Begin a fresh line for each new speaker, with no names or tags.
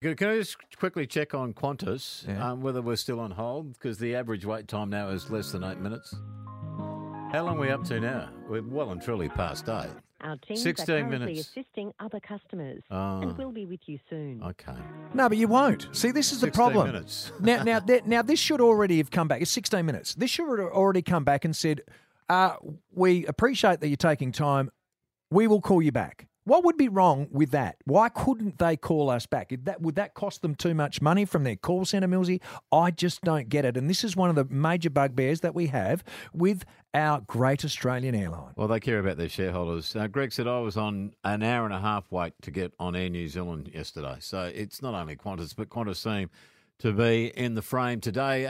Can can I just quickly check on Qantas
Yeah.
um, whether we're still on hold? Because the average wait time now is less than eight minutes. How long are we up to now? We're well and truly past eight.
Our teams
16
are currently
minutes.
assisting other customers
Ah.
and will be with you soon.
Okay.
No, but you won't. See, this is the
16
problem.
minutes.
now, now, now, this should already have come back. It's 16 minutes. This should have already come back and said, uh, "We appreciate that you're taking time. We will call you back." What would be wrong with that? Why couldn't they call us back? That would that cost them too much money from their call centre, Millsy? I just don't get it. And this is one of the major bugbears that we have with our great Australian airline.
Well, they care about their shareholders. Uh, Greg said I was on an hour and a half wait to get on Air New Zealand yesterday. So it's not only Qantas, but Qantas seem to be in the frame today.